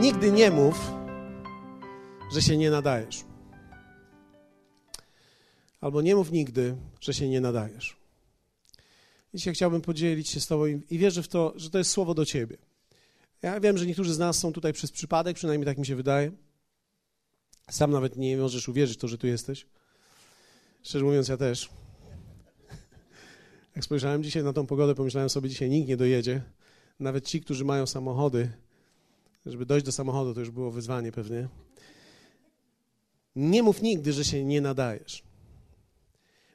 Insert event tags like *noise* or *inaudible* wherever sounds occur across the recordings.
Nigdy nie mów, że się nie nadajesz. Albo nie mów nigdy, że się nie nadajesz. Dzisiaj chciałbym podzielić się z Tobą i wierzę w to, że to jest słowo do Ciebie. Ja wiem, że niektórzy z nas są tutaj przez przypadek, przynajmniej tak mi się wydaje. Sam nawet nie możesz uwierzyć to, że tu jesteś. Szczerze mówiąc, ja też. Jak spojrzałem dzisiaj na tą pogodę, pomyślałem sobie, dzisiaj nikt nie dojedzie. Nawet ci, którzy mają samochody, żeby dojść do samochodu, to już było wyzwanie pewnie. Nie mów nigdy, że się nie nadajesz.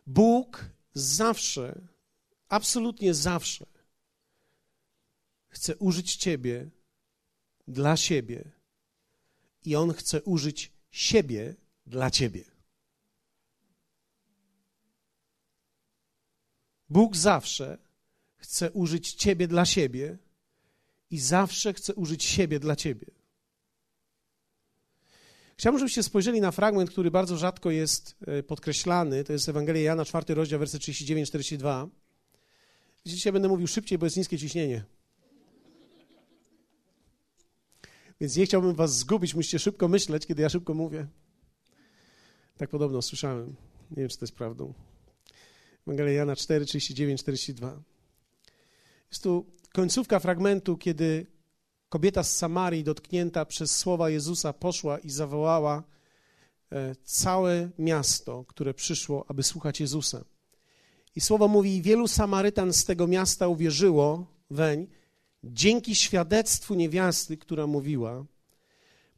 Bóg zawsze, absolutnie zawsze chce użyć Ciebie dla siebie i On chce użyć siebie dla Ciebie. Bóg zawsze chce użyć Ciebie dla siebie i zawsze chce użyć siebie dla Ciebie. Chciałbym, żebyście spojrzeli na fragment, który bardzo rzadko jest e, podkreślany. To jest Ewangelia Jana, 4 rozdział, werset 39-42. Dzisiaj będę mówił szybciej, bo jest niskie ciśnienie. Więc nie chciałbym was zgubić, musicie szybko myśleć, kiedy ja szybko mówię. Tak podobno słyszałem. Nie wiem, czy to jest prawdą. Ewangelia Jana 4, 39, 42. Jest tu końcówka fragmentu, kiedy kobieta z Samarii, dotknięta przez słowa Jezusa, poszła i zawołała e, całe miasto, które przyszło, aby słuchać Jezusa. I słowo mówi: Wielu Samarytan z tego miasta uwierzyło weń dzięki świadectwu niewiasty, która mówiła: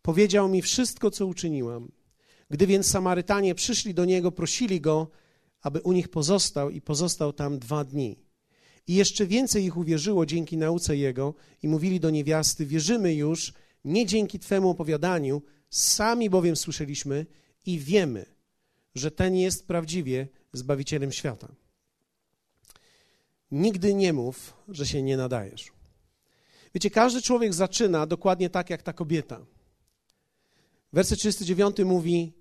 Powiedział mi wszystko, co uczyniłam. Gdy więc Samarytanie przyszli do niego, prosili go, aby u nich pozostał, i pozostał tam dwa dni. I jeszcze więcej ich uwierzyło dzięki nauce jego, i mówili do niewiasty: Wierzymy już, nie dzięki Twemu opowiadaniu, sami bowiem słyszeliśmy i wiemy, że ten jest prawdziwie zbawicielem świata. Nigdy nie mów, że się nie nadajesz. Wiecie, każdy człowiek zaczyna dokładnie tak jak ta kobieta. Werset 39 mówi,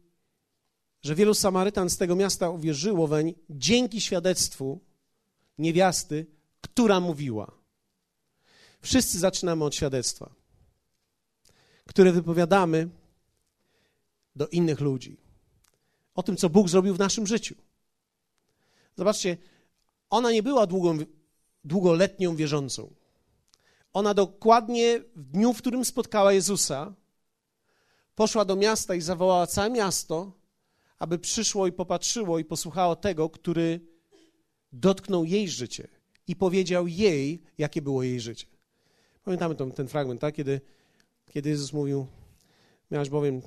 że wielu Samarytan z tego miasta uwierzyło weń dzięki świadectwu niewiasty, która mówiła. Wszyscy zaczynamy od świadectwa, które wypowiadamy do innych ludzi. O tym, co Bóg zrobił w naszym życiu. Zobaczcie, ona nie była długą, długoletnią wierzącą. Ona dokładnie w dniu, w którym spotkała Jezusa, poszła do miasta i zawołała całe miasto, aby przyszło i popatrzyło i posłuchało tego, który dotknął jej życie i powiedział jej, jakie było jej życie. Pamiętamy ten, ten fragment, tak? Kiedy, kiedy Jezus mówił, miałaś bowiem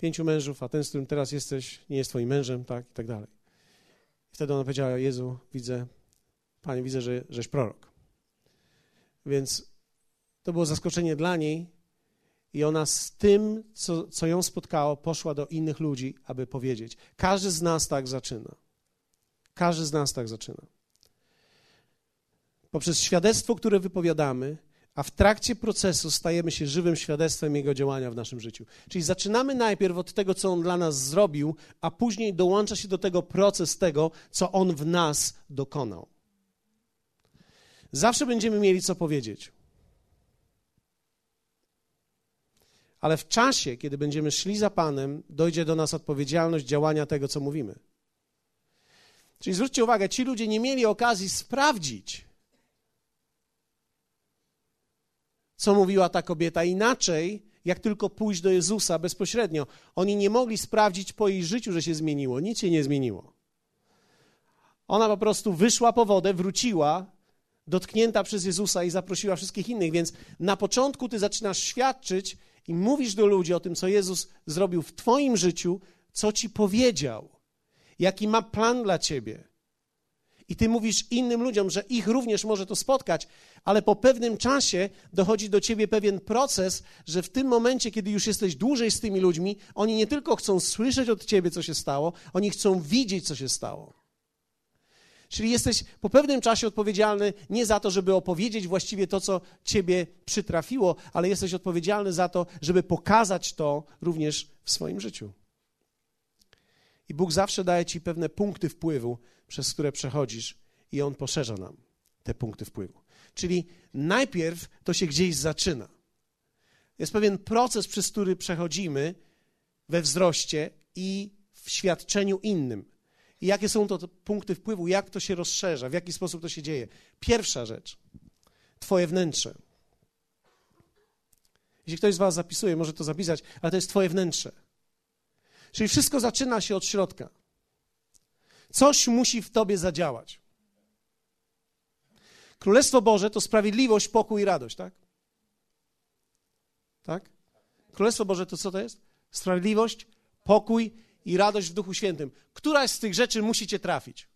pięciu mężów, a ten, z którym teraz jesteś, nie jest twoim mężem, tak? I tak dalej. Wtedy ona powiedziała, Jezu, widzę, Panie, widzę, że, żeś prorok. Więc to było zaskoczenie dla niej i ona z tym, co, co ją spotkało, poszła do innych ludzi, aby powiedzieć. Każdy z nas tak zaczyna. Każdy z nas tak zaczyna. Poprzez świadectwo, które wypowiadamy, a w trakcie procesu stajemy się żywym świadectwem Jego działania w naszym życiu. Czyli zaczynamy najpierw od tego, co On dla nas zrobił, a później dołącza się do tego proces tego, co On w nas dokonał. Zawsze będziemy mieli co powiedzieć. Ale w czasie, kiedy będziemy szli za Panem, dojdzie do nas odpowiedzialność działania tego, co mówimy. Czyli zwróćcie uwagę, ci ludzie nie mieli okazji sprawdzić, co mówiła ta kobieta inaczej, jak tylko pójść do Jezusa bezpośrednio. Oni nie mogli sprawdzić po jej życiu, że się zmieniło. Nic się nie zmieniło. Ona po prostu wyszła po wodę, wróciła, dotknięta przez Jezusa i zaprosiła wszystkich innych. Więc na początku ty zaczynasz świadczyć i mówisz do ludzi o tym, co Jezus zrobił w Twoim życiu, co Ci powiedział, jaki ma plan dla Ciebie. I Ty mówisz innym ludziom, że ich również może to spotkać, ale po pewnym czasie dochodzi do Ciebie pewien proces, że w tym momencie, kiedy już jesteś dłużej z tymi ludźmi, oni nie tylko chcą słyszeć od Ciebie, co się stało, oni chcą widzieć, co się stało. Czyli jesteś po pewnym czasie odpowiedzialny nie za to, żeby opowiedzieć właściwie to, co ciebie przytrafiło, ale jesteś odpowiedzialny za to, żeby pokazać to również w swoim życiu. I Bóg zawsze daje ci pewne punkty wpływu, przez które przechodzisz, i On poszerza nam te punkty wpływu. Czyli najpierw to się gdzieś zaczyna. Jest pewien proces, przez który przechodzimy we wzroście i w świadczeniu innym. I jakie są to punkty wpływu, jak to się rozszerza, w jaki sposób to się dzieje. Pierwsza rzecz, Twoje wnętrze. Jeśli ktoś z Was zapisuje, może to zapisać, ale to jest Twoje wnętrze. Czyli wszystko zaczyna się od środka. Coś musi w Tobie zadziałać. Królestwo Boże to sprawiedliwość, pokój i radość, tak? Tak? Królestwo Boże to co to jest? Sprawiedliwość, pokój i radość w Duchu Świętym. Która z tych rzeczy musi cię trafić?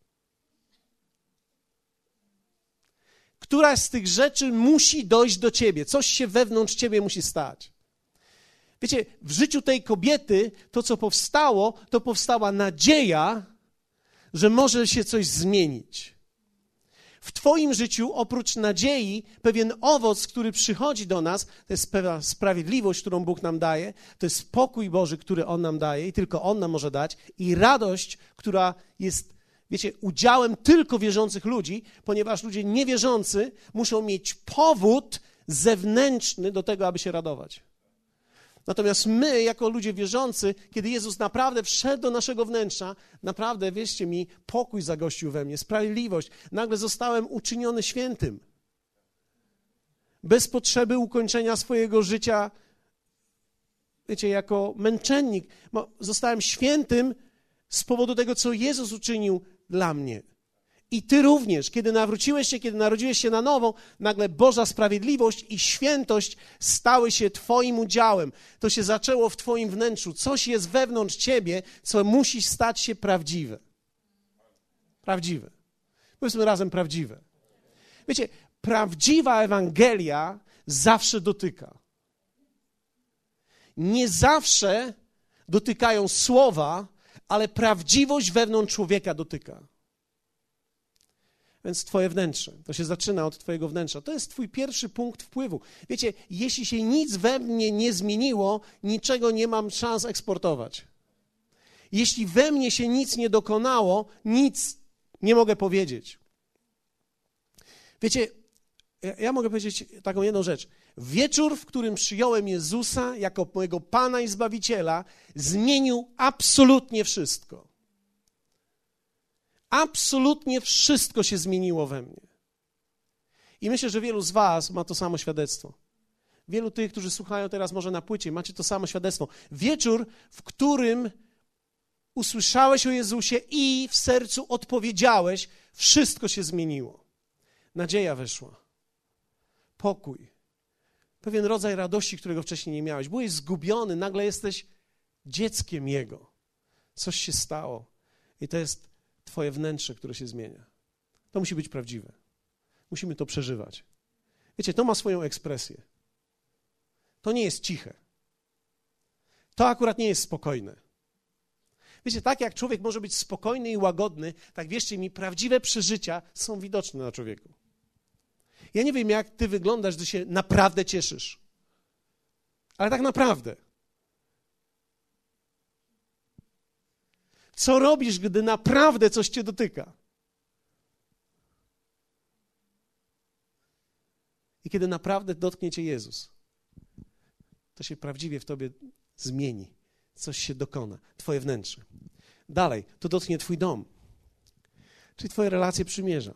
Która z tych rzeczy musi dojść do ciebie? Coś się wewnątrz ciebie musi stać. Wiecie, w życiu tej kobiety to, co powstało, to powstała nadzieja, że może się coś zmienić. W Twoim życiu, oprócz nadziei, pewien owoc, który przychodzi do nas, to jest pewna sprawiedliwość, którą Bóg nam daje, to jest pokój Boży, który On nam daje i tylko On nam może dać, i radość, która jest, wiecie, udziałem tylko wierzących ludzi, ponieważ ludzie niewierzący muszą mieć powód zewnętrzny do tego, aby się radować. Natomiast my, jako ludzie wierzący, kiedy Jezus naprawdę wszedł do naszego wnętrza, naprawdę, wierzcie mi, pokój zagościł we mnie, sprawiedliwość. Nagle zostałem uczyniony świętym. Bez potrzeby ukończenia swojego życia, wiecie, jako męczennik. Zostałem świętym z powodu tego, co Jezus uczynił dla mnie. I ty również, kiedy nawróciłeś się, kiedy narodziłeś się na nowo, nagle Boża sprawiedliwość i świętość stały się Twoim udziałem. To się zaczęło w Twoim wnętrzu. Coś jest wewnątrz Ciebie, co musi stać się prawdziwe. Prawdziwe. Powiedzmy razem prawdziwe. Wiecie, prawdziwa Ewangelia zawsze dotyka. Nie zawsze dotykają słowa, ale prawdziwość wewnątrz człowieka dotyka. Więc Twoje wnętrze. To się zaczyna od Twojego wnętrza. To jest Twój pierwszy punkt wpływu. Wiecie, jeśli się nic we mnie nie zmieniło, niczego nie mam szans eksportować. Jeśli we mnie się nic nie dokonało, nic nie mogę powiedzieć. Wiecie, ja, mogę powiedzieć taką jedną rzecz. Wieczór, w którym przyjąłem Jezusa jako mojego Pana i Zbawiciela, zmienił absolutnie wszystko. Absolutnie wszystko się zmieniło we mnie. I myślę, że wielu z Was ma to samo świadectwo. Wielu tych, którzy słuchają teraz może na płycie, macie to samo świadectwo. Wieczór, w którym usłyszałeś o Jezusie i w sercu odpowiedziałeś, wszystko się zmieniło. Nadzieja weszła. Pokój. Pewien rodzaj radości, którego wcześniej nie miałeś. Byłeś zgubiony, nagle jesteś dzieckiem Jego. Coś się stało. I to jest Twoje wnętrze, które się zmienia. To musi być prawdziwe. Musimy to przeżywać. Wiecie, to ma swoją ekspresję. To nie jest ciche. To akurat nie jest spokojne. Wiecie, tak jak człowiek może być spokojny i łagodny, tak wierzcie mi, prawdziwe przeżycia są widoczne na człowieku. Ja nie wiem, jak ty wyglądasz, gdy się naprawdę cieszysz. Ale tak naprawdę. Co robisz, gdy naprawdę coś cię dotyka? I kiedy naprawdę dotknie cię Jezus, to się prawdziwie w tobie zmieni. Coś się dokona, twoje wnętrze. Dalej, to dotknie twój dom, czyli twoje relacje przymierza.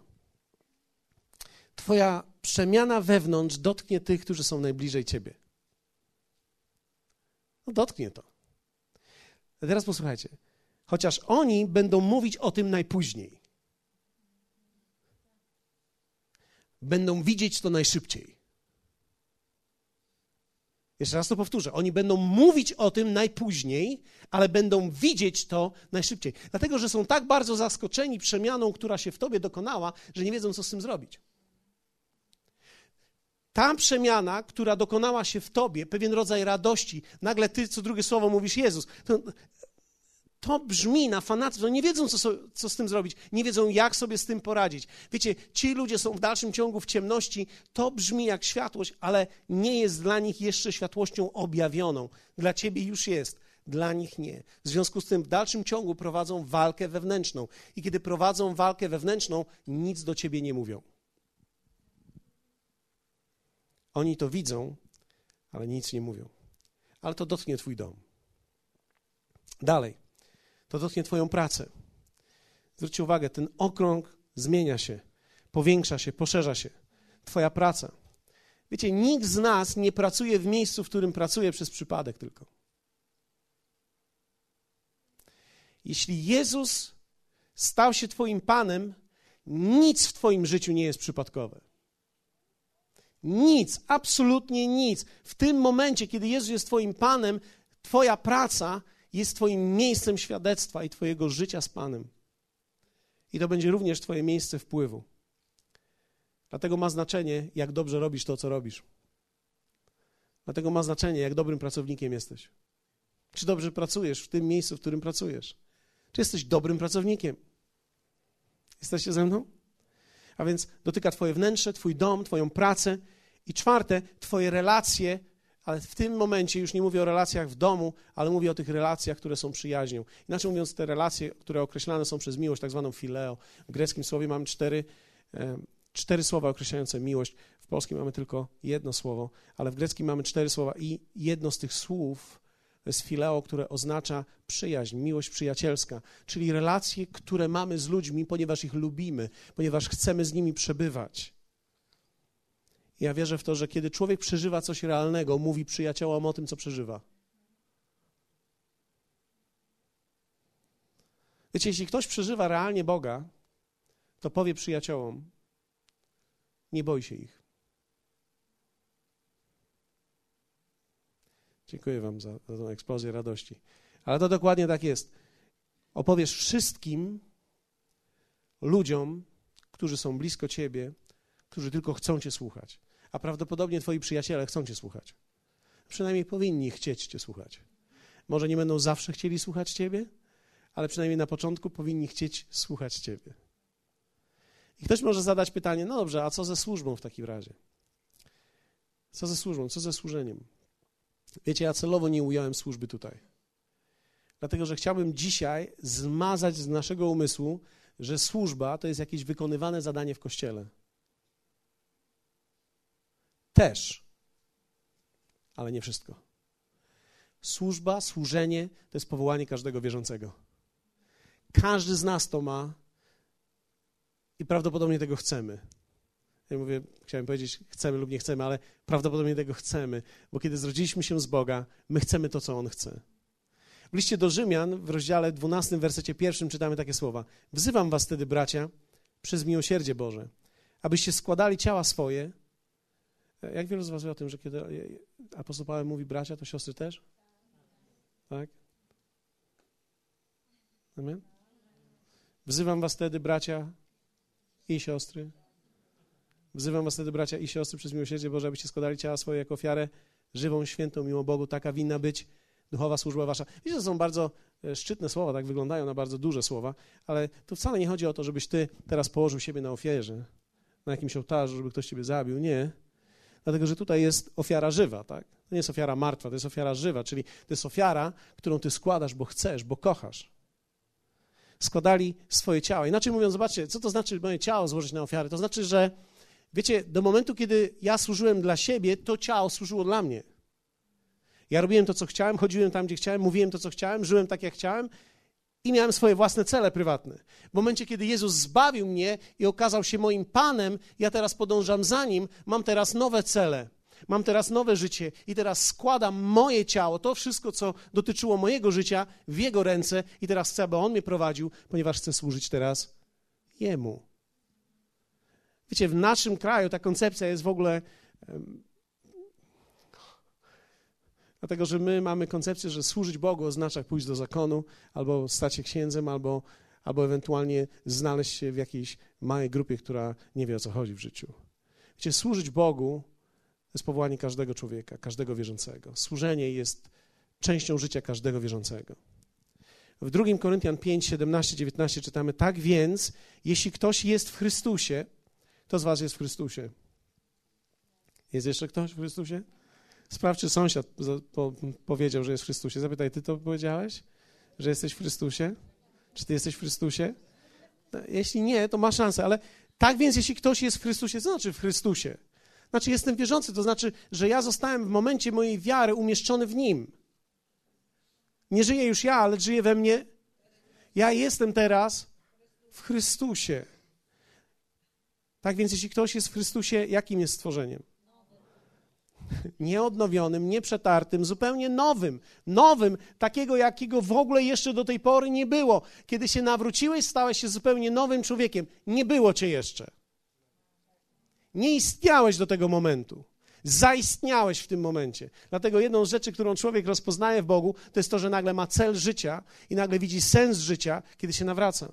Twoja przemiana wewnątrz dotknie tych, którzy są najbliżej ciebie. No dotknie to. A teraz posłuchajcie chociaż oni będą mówić o tym najpóźniej. Będą widzieć to najszybciej. Jeszcze raz to powtórzę. Oni będą mówić o tym najpóźniej, ale będą widzieć to najszybciej. Dlatego, że są tak bardzo zaskoczeni przemianą, która się w tobie dokonała, że nie wiedzą, co z tym zrobić. Ta przemiana, która dokonała się w tobie, pewien rodzaj radości, nagle ty, co drugie słowo mówisz Jezus, to to brzmi na fanatyzm, nie wiedzą, co, co z tym zrobić, nie wiedzą, jak sobie z tym poradzić. Wiecie, ci ludzie są w dalszym ciągu w ciemności, to brzmi jak światłość, ale nie jest dla nich jeszcze światłością objawioną. Dla ciebie już jest, dla nich nie. W związku z tym w dalszym ciągu prowadzą walkę wewnętrzną. I kiedy prowadzą walkę wewnętrzną, nic do ciebie nie mówią. Oni to widzą, ale nic nie mówią. Ale to dotknie Twój dom. Dalej, to dotknie Twoją pracę. Zwróćcie uwagę, ten okrąg zmienia się, powiększa się, poszerza się. Twoja praca. Wiecie, nikt z nas nie pracuje w miejscu, w którym pracuje przez przypadek tylko. Jeśli Jezus stał się Twoim Panem, nic w Twoim życiu nie jest przypadkowe. Nic, absolutnie nic. W tym momencie, kiedy Jezus jest Twoim Panem, Twoja praca jest Twoim miejscem świadectwa i Twojego życia z Panem. I to będzie również Twoje miejsce wpływu. Dlatego ma znaczenie, jak dobrze robisz to, co robisz. Dlatego ma znaczenie, jak dobrym pracownikiem jesteś. Czy dobrze pracujesz w tym miejscu, w którym pracujesz? Czy jesteś dobrym pracownikiem? Jesteście ze mną? A więc dotyka Twoje wnętrze, Twój dom, Twoją pracę. I czwarte, Twoje relacje, ale w tym momencie już nie mówię o relacjach w domu, ale mówię o tych relacjach, które są przyjaźnią. Inaczej mówiąc, te relacje, które określane są przez miłość, tak zwaną fileo. W greckim słowie mamy cztery, cztery słowa określające miłość. W polskim mamy tylko jedno słowo, ale w greckim mamy cztery słowa i jedno z tych słów to jest fileo, które oznacza przyjaźń, miłość przyjacielska, czyli relacje, które mamy z ludźmi, ponieważ ich lubimy, ponieważ chcemy z nimi przebywać. Ja wierzę w to, że kiedy człowiek przeżywa coś realnego, mówi przyjaciołom o tym, co przeżywa. Wiecie, jeśli ktoś przeżywa realnie Boga, to powie przyjaciołom: Nie boi się ich. Dziękuję Wam za, za tę eksplozję radości. Ale to dokładnie tak jest. Opowiesz wszystkim ludziom, którzy są blisko Ciebie, którzy tylko chcą Cię słuchać. A prawdopodobnie Twoi przyjaciele chcą Cię słuchać. Przynajmniej powinni chcieć Cię słuchać. Może nie będą zawsze chcieli słuchać Ciebie, ale przynajmniej na początku powinni chcieć słuchać Ciebie. I ktoś może zadać pytanie: no dobrze, a co ze służbą w takim razie? Co ze służbą, co ze służeniem? Wiecie, ja celowo nie ująłem służby tutaj. Dlatego, że chciałbym dzisiaj zmazać z naszego umysłu, że służba to jest jakieś wykonywane zadanie w kościele. Też, ale nie wszystko. Służba, służenie to jest powołanie każdego wierzącego. Każdy z nas to ma i prawdopodobnie tego chcemy. Ja mówię, chciałem powiedzieć, chcemy lub nie chcemy, ale prawdopodobnie tego chcemy, bo kiedy zrodziliśmy się z Boga, my chcemy to, co On chce. W liście do Rzymian, w rozdziale 12, wersecie pierwszym czytamy takie słowa. Wzywam was wtedy, bracia, przez miłosierdzie Boże, abyście składali ciała swoje. Jak wielu z was wie o tym, że kiedy apostoł Paweł mówi bracia, to siostry też? Tak? Amen? Wzywam was wtedy, bracia i siostry, Wzywam was wtedy, bracia i siostry, przez miłosierdzie Boże, abyście składali ciała swoje jako ofiarę żywą, świętą, mimo Bogu. Taka winna być duchowa służba wasza. Wiecie, to są bardzo e, szczytne słowa, tak wyglądają na bardzo duże słowa, ale tu wcale nie chodzi o to, żebyś ty teraz położył siebie na ofierze, na jakimś ołtarzu, żeby ktoś ciebie zabił. Nie. Dlatego, że tutaj jest ofiara żywa, tak? To nie jest ofiara martwa, to jest ofiara żywa, czyli to jest ofiara, którą ty składasz, bo chcesz, bo kochasz. Składali swoje ciała. Inaczej mówiąc, zobaczcie, co to znaczy moje ciało złożyć na ofiarę? To znaczy, że Wiecie, do momentu, kiedy ja służyłem dla siebie, to ciało służyło dla mnie. Ja robiłem to, co chciałem, chodziłem tam, gdzie chciałem, mówiłem to, co chciałem, żyłem tak, jak chciałem i miałem swoje własne cele prywatne. W momencie, kiedy Jezus zbawił mnie i okazał się moim Panem, ja teraz podążam za Nim, mam teraz nowe cele. Mam teraz nowe życie i teraz składam moje ciało, to wszystko, co dotyczyło mojego życia, w Jego ręce i teraz chcę, aby On mnie prowadził, ponieważ chcę służyć teraz Jemu. Wiecie, w naszym kraju ta koncepcja jest w ogóle. Dlatego, że my mamy koncepcję, że służyć Bogu oznacza pójść do zakonu, albo stać się księdzem, albo, albo ewentualnie znaleźć się w jakiejś małej grupie, która nie wie o co chodzi w życiu. Wiecie, służyć Bogu to jest powołanie każdego człowieka, każdego wierzącego. Służenie jest częścią życia każdego wierzącego. W 2 Koryntian 5, 17, 19 czytamy: Tak więc, jeśli ktoś jest w Chrystusie, kto z was jest w Chrystusie? Jest jeszcze ktoś w Chrystusie? Sprawdź, czy sąsiad powiedział, że jest w Chrystusie. Zapytaj, ty to powiedziałeś? Że jesteś w Chrystusie? Czy ty jesteś w Chrystusie? No, jeśli nie, to ma szansę, ale tak więc, jeśli ktoś jest w Chrystusie, co znaczy w Chrystusie? Znaczy, jestem wierzący, to znaczy, że ja zostałem w momencie mojej wiary umieszczony w nim. Nie żyję już ja, ale żyje we mnie. Ja jestem teraz w Chrystusie. Tak więc, jeśli ktoś jest w Chrystusie, jakim jest stworzeniem? Nieodnowionym, nieprzetartym, zupełnie nowym. Nowym, takiego, jakiego w ogóle jeszcze do tej pory nie było. Kiedy się nawróciłeś, stałeś się zupełnie nowym człowiekiem. Nie było cię jeszcze. Nie istniałeś do tego momentu. Zaistniałeś w tym momencie. Dlatego jedną z rzeczy, którą człowiek rozpoznaje w Bogu, to jest to, że nagle ma cel życia i nagle widzi sens życia, kiedy się nawraca.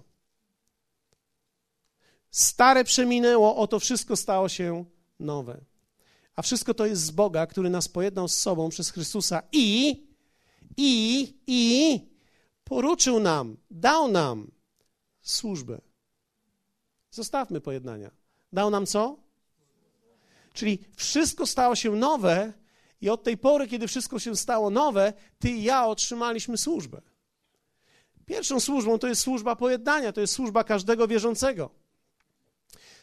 Stare przeminęło, oto wszystko stało się nowe. A wszystko to jest z Boga, który nas pojednał z sobą przez Chrystusa i, i, i poruczył nam, dał nam służbę. Zostawmy pojednania. Dał nam co? Czyli wszystko stało się nowe i od tej pory, kiedy wszystko się stało nowe, ty i ja otrzymaliśmy służbę. Pierwszą służbą to jest służba pojednania, to jest służba każdego wierzącego.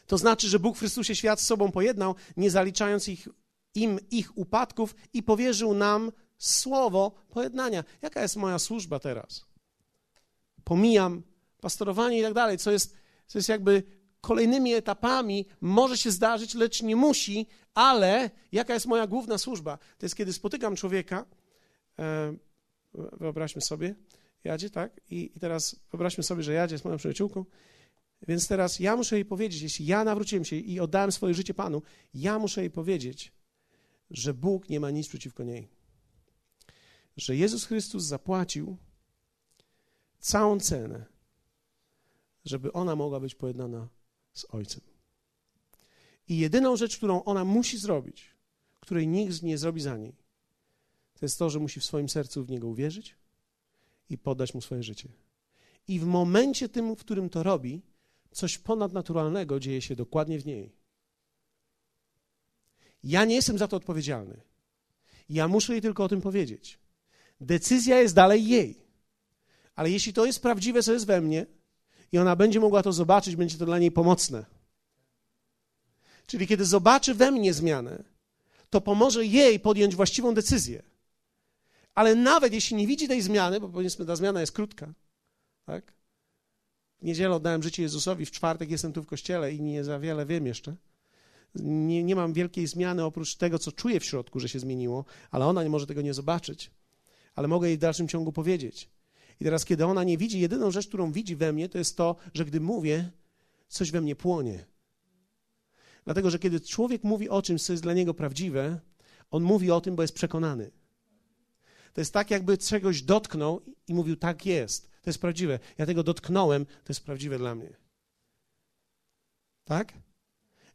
To znaczy, że Bóg w Chrystusie świat z sobą pojednał, nie zaliczając ich, im ich upadków i powierzył nam słowo pojednania. Jaka jest moja służba teraz? Pomijam pastorowanie i tak dalej, co jest, co jest jakby kolejnymi etapami może się zdarzyć, lecz nie musi, ale jaka jest moja główna służba? To jest, kiedy spotykam człowieka, e, wyobraźmy sobie, jadzie, tak? I, I, teraz wyobraźmy sobie, że jadzie z moją przyjaciółką, więc teraz ja muszę jej powiedzieć, jeśli ja nawróciłem się i oddałem swoje życie Panu, ja muszę jej powiedzieć, że Bóg nie ma nic przeciwko niej. Że Jezus Chrystus zapłacił całą cenę, żeby ona mogła być pojednana z Ojcem. I jedyną rzecz, którą ona musi zrobić, której nikt nie zrobi za niej, to jest to, że musi w swoim sercu w Niego uwierzyć i poddać Mu swoje życie. I w momencie tym, w którym to robi, coś ponadnaturalnego dzieje się dokładnie w niej. Ja nie jestem za to odpowiedzialny. Ja muszę jej tylko o tym powiedzieć. Decyzja jest dalej jej. Ale jeśli to jest prawdziwe, co jest we mnie, i ona będzie mogła to zobaczyć, będzie to dla niej pomocne. Czyli kiedy zobaczy we mnie zmianę, to pomoże jej podjąć właściwą decyzję. Ale nawet jeśli nie widzi tej zmiany, bo powiedzmy ta zmiana jest krótka, tak? W niedzielę oddałem życie Jezusowi, w czwartek jestem tu w kościele i nie za wiele wiem jeszcze. Nie, nie mam wielkiej zmiany oprócz tego, co czuję w środku, że się zmieniło, ale ona nie może tego nie zobaczyć. Ale mogę jej w dalszym ciągu powiedzieć. I teraz, kiedy ona nie widzi, jedyną rzecz, którą widzi we mnie, to jest to, że gdy mówię, coś we mnie płonie. Dlatego, że kiedy człowiek mówi o czymś, co jest dla niego prawdziwe, on mówi o tym, bo jest przekonany. To jest tak, jakby czegoś dotknął i mówił, tak jest, to jest prawdziwe. Ja tego dotknąłem, to jest prawdziwe dla mnie. Tak?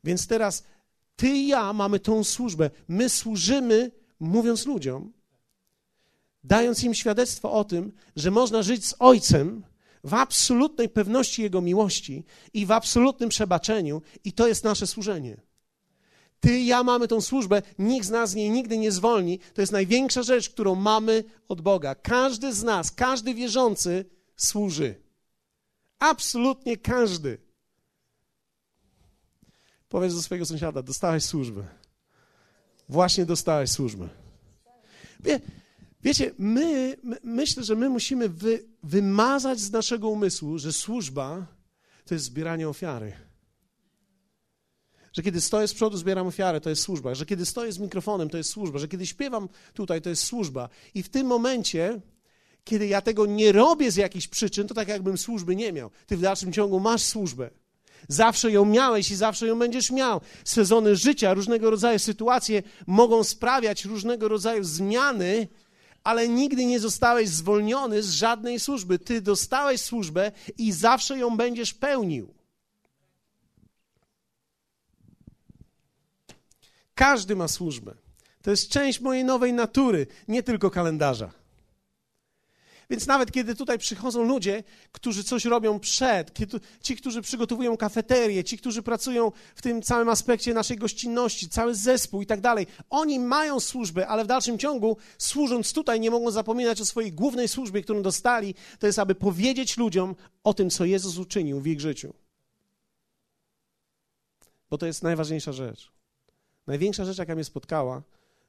Więc teraz ty i ja mamy tą służbę. My służymy, mówiąc ludziom, dając im świadectwo o tym, że można żyć z Ojcem w absolutnej pewności Jego miłości i w absolutnym przebaczeniu, i to jest nasze służenie. Ty i ja mamy tą służbę, nikt z nas z niej nigdy nie zwolni. To jest największa rzecz, którą mamy od Boga. Każdy z nas, każdy wierzący służy. Absolutnie każdy. Powiedz do swojego sąsiada: dostałeś służbę. Właśnie dostałeś służbę. Wie, Wiecie, my, my, myślę, że my musimy wy, wymazać z naszego umysłu, że służba to jest zbieranie ofiary. Że kiedy stoję z przodu, zbieram ofiarę, to jest służba. Że kiedy stoję z mikrofonem, to jest służba. Że kiedy śpiewam tutaj, to jest służba. I w tym momencie, kiedy ja tego nie robię z jakichś przyczyn, to tak jakbym służby nie miał. Ty w dalszym ciągu masz służbę. Zawsze ją miałeś i zawsze ją będziesz miał. Sezony życia, różnego rodzaju sytuacje mogą sprawiać różnego rodzaju zmiany ale nigdy nie zostałeś zwolniony z żadnej służby. Ty dostałeś służbę i zawsze ją będziesz pełnił. Każdy ma służbę. To jest część mojej nowej natury, nie tylko kalendarza. Więc nawet kiedy tutaj przychodzą ludzie, którzy coś robią przed, ci, którzy przygotowują kafeterię, ci, którzy pracują w tym całym aspekcie naszej gościnności, cały zespół i tak dalej, oni mają służbę, ale w dalszym ciągu, służąc tutaj, nie mogą zapominać o swojej głównej służbie, którą dostali, to jest, aby powiedzieć ludziom o tym, co Jezus uczynił w ich życiu. Bo to jest najważniejsza rzecz. Największa rzecz, jaka mnie spotkała,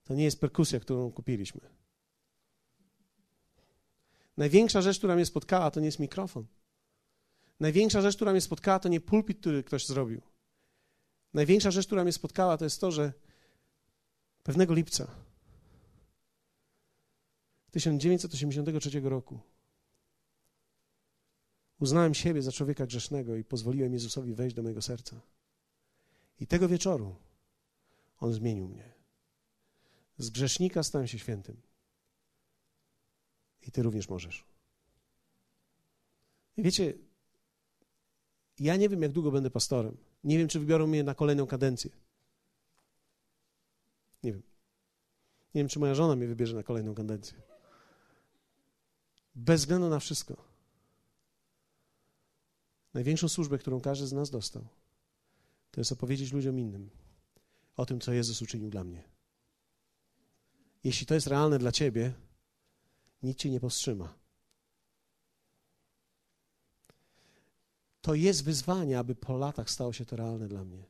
to nie jest perkusja, którą kupiliśmy. Największa rzecz, która mnie spotkała, to nie jest mikrofon. Największa rzecz, która mnie spotkała, to nie pulpit, który ktoś zrobił. Największa rzecz, która mnie spotkała, to jest to, że pewnego lipca 1983 roku uznałem siebie za człowieka grzesznego i pozwoliłem Jezusowi wejść do mojego serca. I tego wieczoru On zmienił mnie. Z grzesznika stałem się świętym. I ty również możesz. I wiecie, ja nie wiem, jak długo będę pastorem. Nie wiem, czy wybiorą mnie na kolejną kadencję. Nie wiem. Nie wiem, czy moja żona mnie wybierze na kolejną kadencję. Bez względu na wszystko. Największą służbę, którą każdy z nas dostał, to jest opowiedzieć ludziom innym o tym, co Jezus uczynił dla mnie. Jeśli to jest realne dla ciebie, nic cię nie powstrzyma. To jest wyzwanie, aby po latach stało się to realne dla mnie.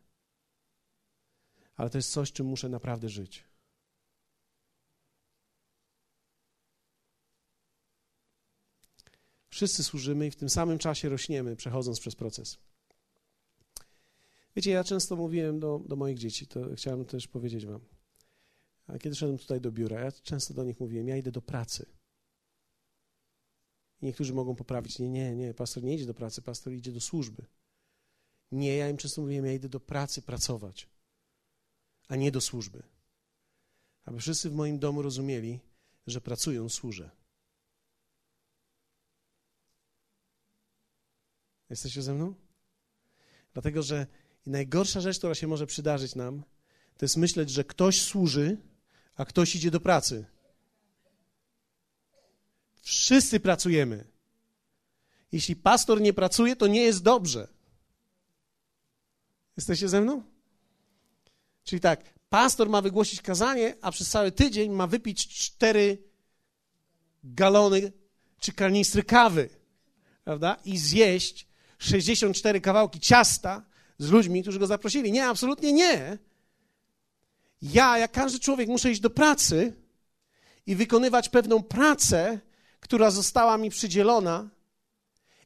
Ale to jest coś, czym muszę naprawdę żyć. Wszyscy służymy i w tym samym czasie rośniemy, przechodząc przez proces. Wiecie, ja często mówiłem do, do moich dzieci, to chciałem też powiedzieć wam. A kiedy szedłem tutaj do biura, ja często do nich mówiłem, ja idę do pracy. Niektórzy mogą poprawić, nie, nie, nie, pastor nie idzie do pracy, pastor idzie do służby. Nie, ja im często mówiłem, ja idę do pracy pracować, a nie do służby. Aby wszyscy w moim domu rozumieli, że pracują, służę. Jesteście ze mną? Dlatego, że najgorsza rzecz, która się może przydarzyć nam, to jest myśleć, że ktoś służy, a ktoś idzie do pracy. Wszyscy pracujemy. Jeśli pastor nie pracuje, to nie jest dobrze. Jesteście ze mną? Czyli tak, pastor ma wygłosić kazanie, a przez cały tydzień ma wypić cztery galony czy kanistry kawy, prawda? I zjeść 64 kawałki ciasta z ludźmi, którzy go zaprosili. Nie, absolutnie nie. Ja, jak każdy człowiek, muszę iść do pracy i wykonywać pewną pracę, która została mi przydzielona,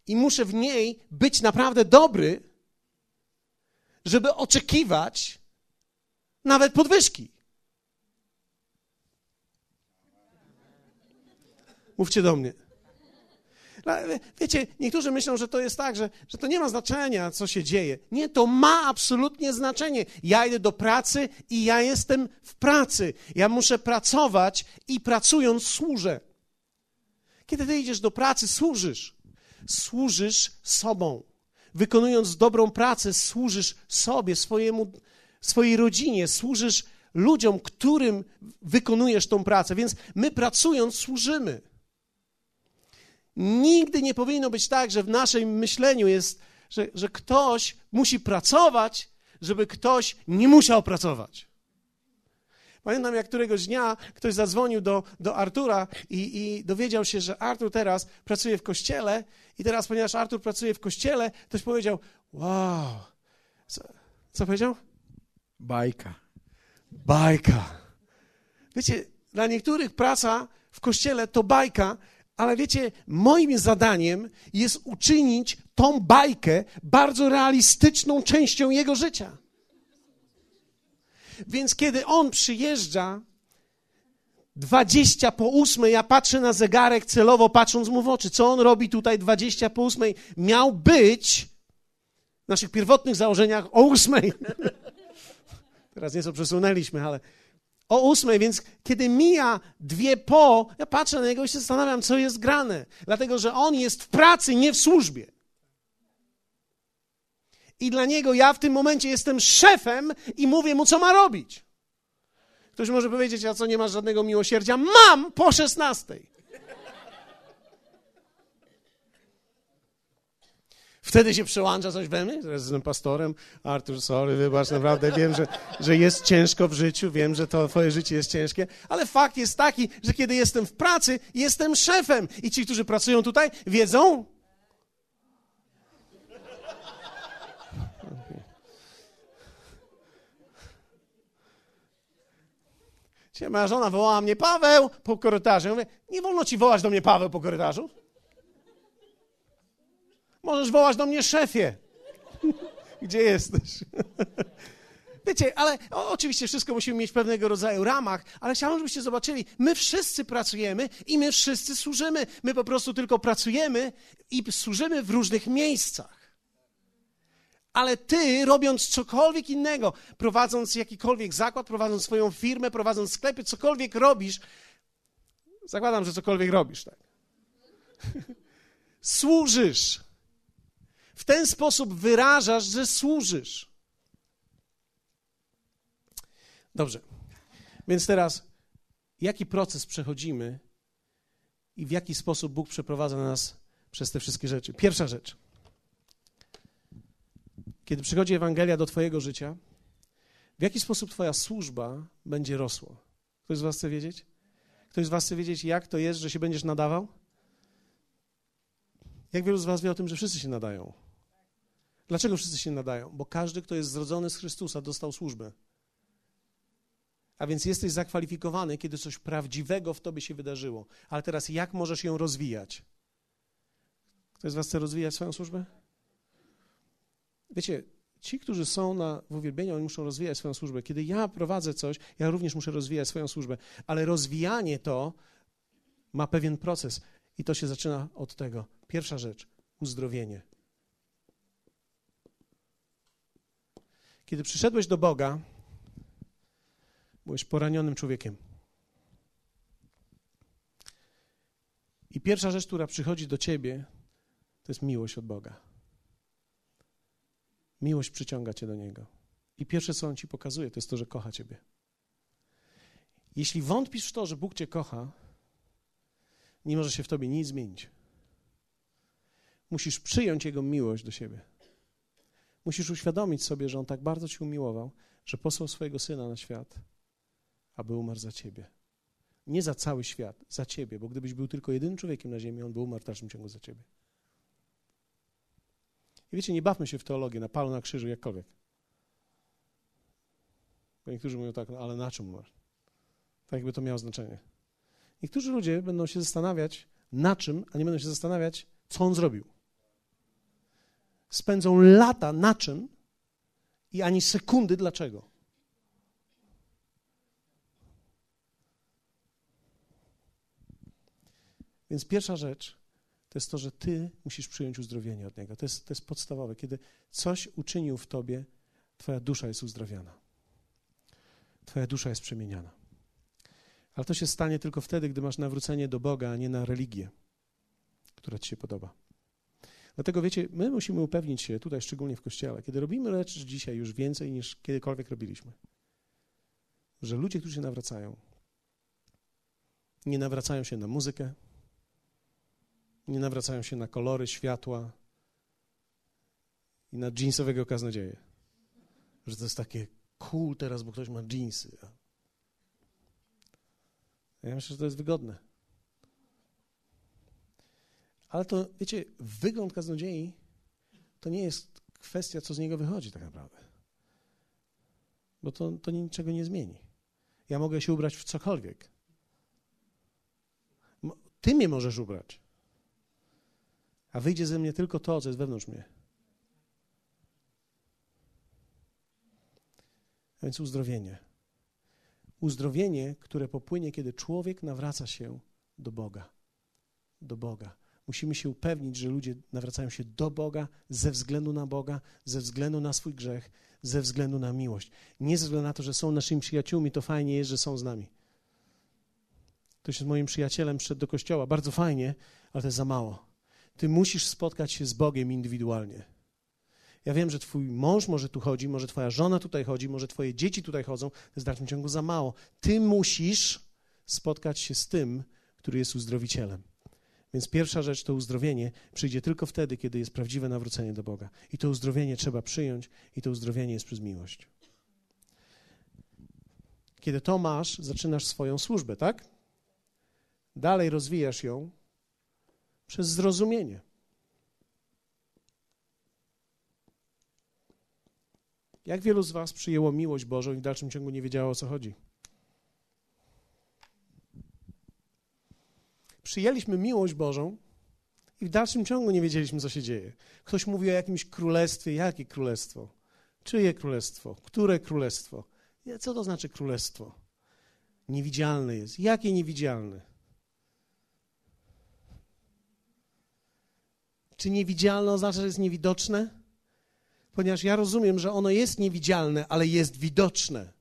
i muszę w niej być naprawdę dobry, żeby oczekiwać nawet podwyżki. Mówcie do mnie. No, wiecie, niektórzy myślą, że to jest tak, że, że to nie ma znaczenia, co się dzieje. Nie, to ma absolutnie znaczenie. Ja idę do pracy i ja jestem w pracy. Ja muszę pracować i pracując służę. Kiedy ty idziesz do pracy, służysz. Służysz sobą. Wykonując dobrą pracę, służysz sobie, swojemu, swojej rodzinie, służysz ludziom, którym wykonujesz tą pracę. Więc my pracując, służymy. Nigdy nie powinno być tak, że w naszym myśleniu jest, że, że ktoś musi pracować, żeby ktoś nie musiał pracować. Pamiętam, jak któregoś dnia ktoś zadzwonił do, do Artura i, i dowiedział się, że Artur teraz pracuje w kościele i teraz, ponieważ Artur pracuje w kościele, ktoś powiedział, wow. Co, co powiedział? Bajka. Bajka. Wiecie, dla niektórych praca w kościele to bajka, ale wiecie, moim zadaniem jest uczynić tą bajkę bardzo realistyczną częścią jego życia. Więc kiedy on przyjeżdża, dwadzieścia po ósmej, ja patrzę na zegarek celowo, patrząc mu w oczy. Co on robi tutaj dwadzieścia po ósmej? Miał być w naszych pierwotnych założeniach o ósmej. *laughs* Teraz nieco przesunęliśmy, ale o ósmej, więc kiedy mija dwie po, ja patrzę na niego i się zastanawiam, co jest grane. Dlatego, że on jest w pracy, nie w służbie. I dla niego ja w tym momencie jestem szefem i mówię mu, co ma robić. Ktoś może powiedzieć, a co, nie masz żadnego miłosierdzia? Mam po szesnastej. Wtedy się przełącza coś we mnie, teraz jestem pastorem. Artur, sorry, wybacz, naprawdę wiem, że, że jest ciężko w życiu, wiem, że to twoje życie jest ciężkie, ale fakt jest taki, że kiedy jestem w pracy, jestem szefem. I ci, którzy pracują tutaj, wiedzą, Moja żona wołała mnie Paweł po korytarzu. Ja mówię, nie wolno ci wołać do mnie Paweł po korytarzu. Możesz wołać do mnie szefie. *laughs* Gdzie jesteś? *laughs* Wiecie, ale oczywiście wszystko musimy mieć pewnego rodzaju ramach, ale chciałbym, żebyście zobaczyli, my wszyscy pracujemy i my wszyscy służymy. My po prostu tylko pracujemy i służymy w różnych miejscach. Ale ty, robiąc cokolwiek innego, prowadząc jakikolwiek zakład, prowadząc swoją firmę, prowadząc sklepy, cokolwiek robisz, zakładam, że cokolwiek robisz, tak? *laughs* Służysz. W ten sposób wyrażasz, że służysz. Dobrze. Więc teraz, jaki proces przechodzimy i w jaki sposób Bóg przeprowadza nas przez te wszystkie rzeczy? Pierwsza rzecz. Kiedy przychodzi Ewangelia do Twojego życia, w jaki sposób Twoja służba będzie rosła? Ktoś z Was chce wiedzieć? Ktoś z Was chce wiedzieć, jak to jest, że się będziesz nadawał? Jak wielu z Was wie o tym, że wszyscy się nadają? Dlaczego wszyscy się nadają? Bo każdy, kto jest zrodzony z Chrystusa, dostał służbę. A więc jesteś zakwalifikowany, kiedy coś prawdziwego w tobie się wydarzyło. Ale teraz jak możesz ją rozwijać? Ktoś z Was chce rozwijać swoją służbę? Wiecie, ci, którzy są na, w uwielbieniu, oni muszą rozwijać swoją służbę. Kiedy ja prowadzę coś, ja również muszę rozwijać swoją służbę. Ale rozwijanie to ma pewien proces i to się zaczyna od tego. Pierwsza rzecz uzdrowienie. Kiedy przyszedłeś do Boga, byłeś poranionym człowiekiem. I pierwsza rzecz, która przychodzi do ciebie, to jest miłość od Boga. Miłość przyciąga cię do Niego. I pierwsze, co On ci pokazuje, to jest to, że kocha ciebie. Jeśli wątpisz w to, że Bóg cię kocha, nie może się w tobie nic zmienić. Musisz przyjąć Jego miłość do siebie. Musisz uświadomić sobie, że On tak bardzo cię umiłował, że posłał swojego Syna na świat, aby umarł za ciebie. Nie za cały świat, za ciebie, bo gdybyś był tylko jedynym człowiekiem na ziemi, On by umarł w dalszym ciągu za ciebie. I wiecie, nie bawmy się w teologię, na palu, na krzyżu, jakkolwiek. Bo niektórzy mówią tak, no ale na czym umarł? Tak jakby to miało znaczenie. Niektórzy ludzie będą się zastanawiać na czym, a nie będą się zastanawiać, co on zrobił. Spędzą lata na czym i ani sekundy dlaczego. Więc pierwsza rzecz, to jest to, że ty musisz przyjąć uzdrowienie od Niego. To jest, to jest podstawowe. Kiedy coś uczynił w tobie, twoja dusza jest uzdrawiana. Twoja dusza jest przemieniana. Ale to się stanie tylko wtedy, gdy masz nawrócenie do Boga, a nie na religię, która ci się podoba. Dlatego wiecie, my musimy upewnić się, tutaj szczególnie w Kościele, kiedy robimy rzeczy dzisiaj już więcej niż kiedykolwiek robiliśmy, że ludzie, którzy się nawracają, nie nawracają się na muzykę, nie nawracają się na kolory, światła i na jeansowego kaznodzieję. Że to jest takie cool teraz, bo ktoś ma jeansy. Ja myślę, że to jest wygodne. Ale to, wiecie, wygląd kaznodziei to nie jest kwestia, co z niego wychodzi tak naprawdę. Bo to, to niczego nie zmieni. Ja mogę się ubrać w cokolwiek. Ty mnie możesz ubrać a wyjdzie ze mnie tylko to, co jest wewnątrz mnie. A więc uzdrowienie. Uzdrowienie, które popłynie, kiedy człowiek nawraca się do Boga. Do Boga. Musimy się upewnić, że ludzie nawracają się do Boga ze względu na Boga, ze względu na swój grzech, ze względu na miłość. Nie ze względu na to, że są naszymi przyjaciółmi, to fajnie jest, że są z nami. Ktoś jest moim przyjacielem, przyszedł do kościoła, bardzo fajnie, ale to jest za mało. Ty musisz spotkać się z Bogiem indywidualnie. Ja wiem, że twój mąż może tu chodzi, może twoja żona tutaj chodzi, może twoje dzieci tutaj chodzą, to jest w dalszym ciągu za mało. Ty musisz spotkać się z tym, który jest uzdrowicielem. Więc pierwsza rzecz to uzdrowienie przyjdzie tylko wtedy, kiedy jest prawdziwe nawrócenie do Boga. I to uzdrowienie trzeba przyjąć, i to uzdrowienie jest przez miłość. Kiedy to masz, zaczynasz swoją służbę, tak? Dalej rozwijasz ją przez zrozumienie. Jak wielu z Was przyjęło miłość Bożą i w dalszym ciągu nie wiedziało o co chodzi? Przyjęliśmy miłość Bożą i w dalszym ciągu nie wiedzieliśmy, co się dzieje. Ktoś mówi o jakimś królestwie. Jakie królestwo? Czyje królestwo? Które królestwo? Co to znaczy królestwo? Niewidzialne jest. Jakie niewidzialne? Czy niewidzialne oznacza, że jest niewidoczne? Ponieważ ja rozumiem, że ono jest niewidzialne, ale jest widoczne.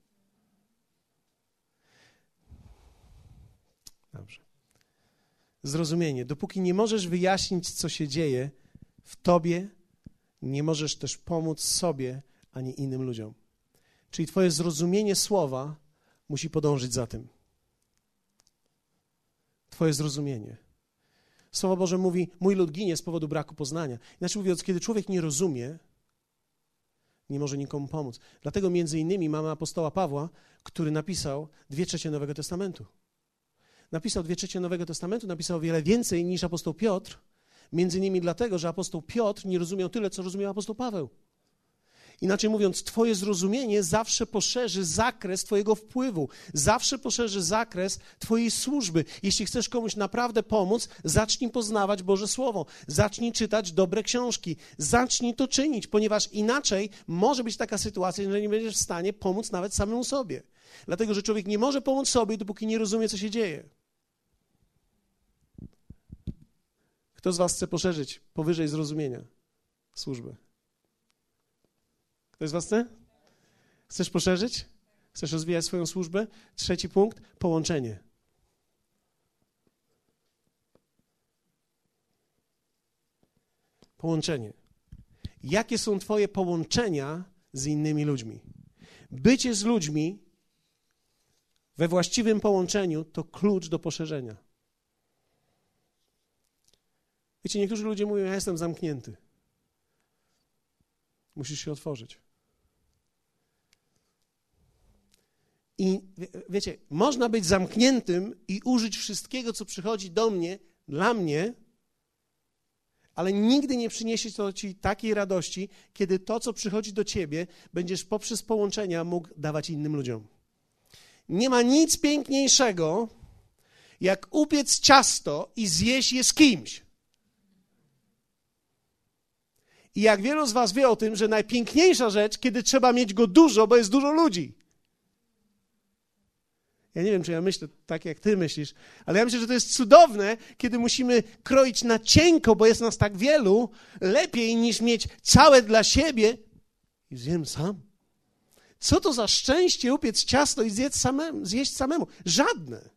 Dobrze. Zrozumienie. Dopóki nie możesz wyjaśnić, co się dzieje w tobie, nie możesz też pomóc sobie ani innym ludziom. Czyli Twoje zrozumienie słowa musi podążyć za tym. Twoje zrozumienie. Słowo Boże mówi: Mój lud ginie z powodu braku poznania. Inaczej mówiąc, kiedy człowiek nie rozumie, nie może nikomu pomóc. Dlatego między innymi mamy apostoła Pawła, który napisał dwie trzecie Nowego Testamentu. Napisał dwie trzecie Nowego Testamentu, napisał wiele więcej niż apostoł Piotr, między innymi dlatego, że apostoł Piotr nie rozumiał tyle, co rozumiał apostoł Paweł. Inaczej mówiąc, Twoje zrozumienie zawsze poszerzy zakres Twojego wpływu, zawsze poszerzy zakres Twojej służby. Jeśli chcesz komuś naprawdę pomóc, zacznij poznawać Boże Słowo, zacznij czytać dobre książki, zacznij to czynić, ponieważ inaczej może być taka sytuacja, że nie będziesz w stanie pomóc nawet samemu sobie. Dlatego, że człowiek nie może pomóc sobie, dopóki nie rozumie, co się dzieje. Kto z Was chce poszerzyć powyżej zrozumienia służbę? Ktoś z Was chce? Chcesz poszerzyć? Chcesz rozwijać swoją służbę? Trzeci punkt połączenie. Połączenie. Jakie są Twoje połączenia z innymi ludźmi? Bycie z ludźmi we właściwym połączeniu to klucz do poszerzenia. Wiecie, niektórzy ludzie mówią: Ja jestem zamknięty. Musisz się otworzyć. I wiecie, można być zamkniętym i użyć wszystkiego, co przychodzi do mnie, dla mnie, ale nigdy nie przyniesie to ci takiej radości, kiedy to, co przychodzi do ciebie, będziesz poprzez połączenia mógł dawać innym ludziom. Nie ma nic piękniejszego, jak upiec ciasto i zjeść je z kimś. I jak wielu z Was wie o tym, że najpiękniejsza rzecz, kiedy trzeba mieć go dużo, bo jest dużo ludzi. Ja nie wiem, czy ja myślę tak, jak ty myślisz, ale ja myślę, że to jest cudowne, kiedy musimy kroić na cienko, bo jest nas tak wielu, lepiej niż mieć całe dla siebie i zjem sam. Co to za szczęście upiec ciasto i zjeść samemu, zjeść samemu? Żadne.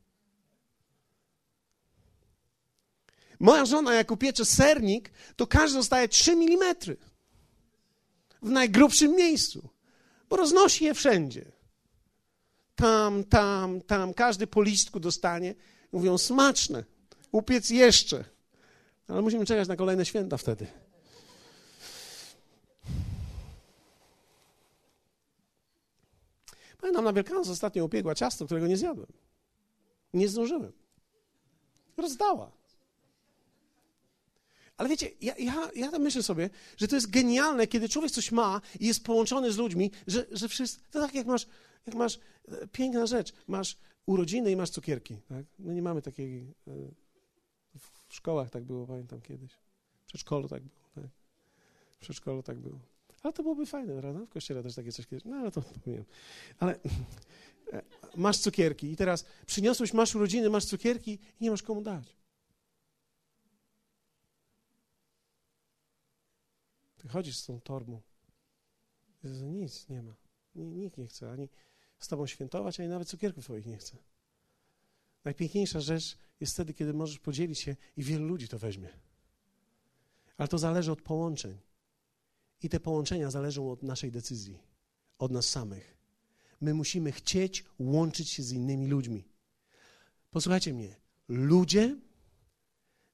Moja żona, jak upiecze sernik, to każdy dostaje 3 mm w najgrubszym miejscu, bo roznosi je wszędzie tam, tam, tam. Każdy po listku dostanie. Mówią, smaczne, upiec jeszcze. Ale musimy czekać na kolejne święta wtedy. Pamiętam, na Wielkanoc ostatnio upiegła ciasto, którego nie zjadłem. Nie zdążyłem. Rozdała. Ale wiecie, ja, ja, ja tam myślę sobie, że to jest genialne, kiedy człowiek coś ma i jest połączony z ludźmi, że, że wszyscy, to tak jak masz jak masz, e, piękna rzecz, masz urodziny i masz cukierki, tak? No nie mamy takiej, e, w szkołach tak było, pamiętam kiedyś. W przedszkolu tak było, tak? W przedszkolu tak było. Ale to byłoby fajne, prawda? W kościele też takie coś kiedyś, no ale to powiem. Ale e, masz cukierki i teraz przyniosłeś, masz urodziny, masz cukierki i nie masz komu dać. Ty chodzisz z tą torbą. Nic nie ma. Nikt nie chce ani z Tobą świętować, ani nawet cukierków Twoich nie chce. Najpiękniejsza rzecz jest wtedy, kiedy możesz podzielić się i wielu ludzi to weźmie. Ale to zależy od połączeń. I te połączenia zależą od naszej decyzji, od nas samych. My musimy chcieć łączyć się z innymi ludźmi. Posłuchajcie mnie. Ludzie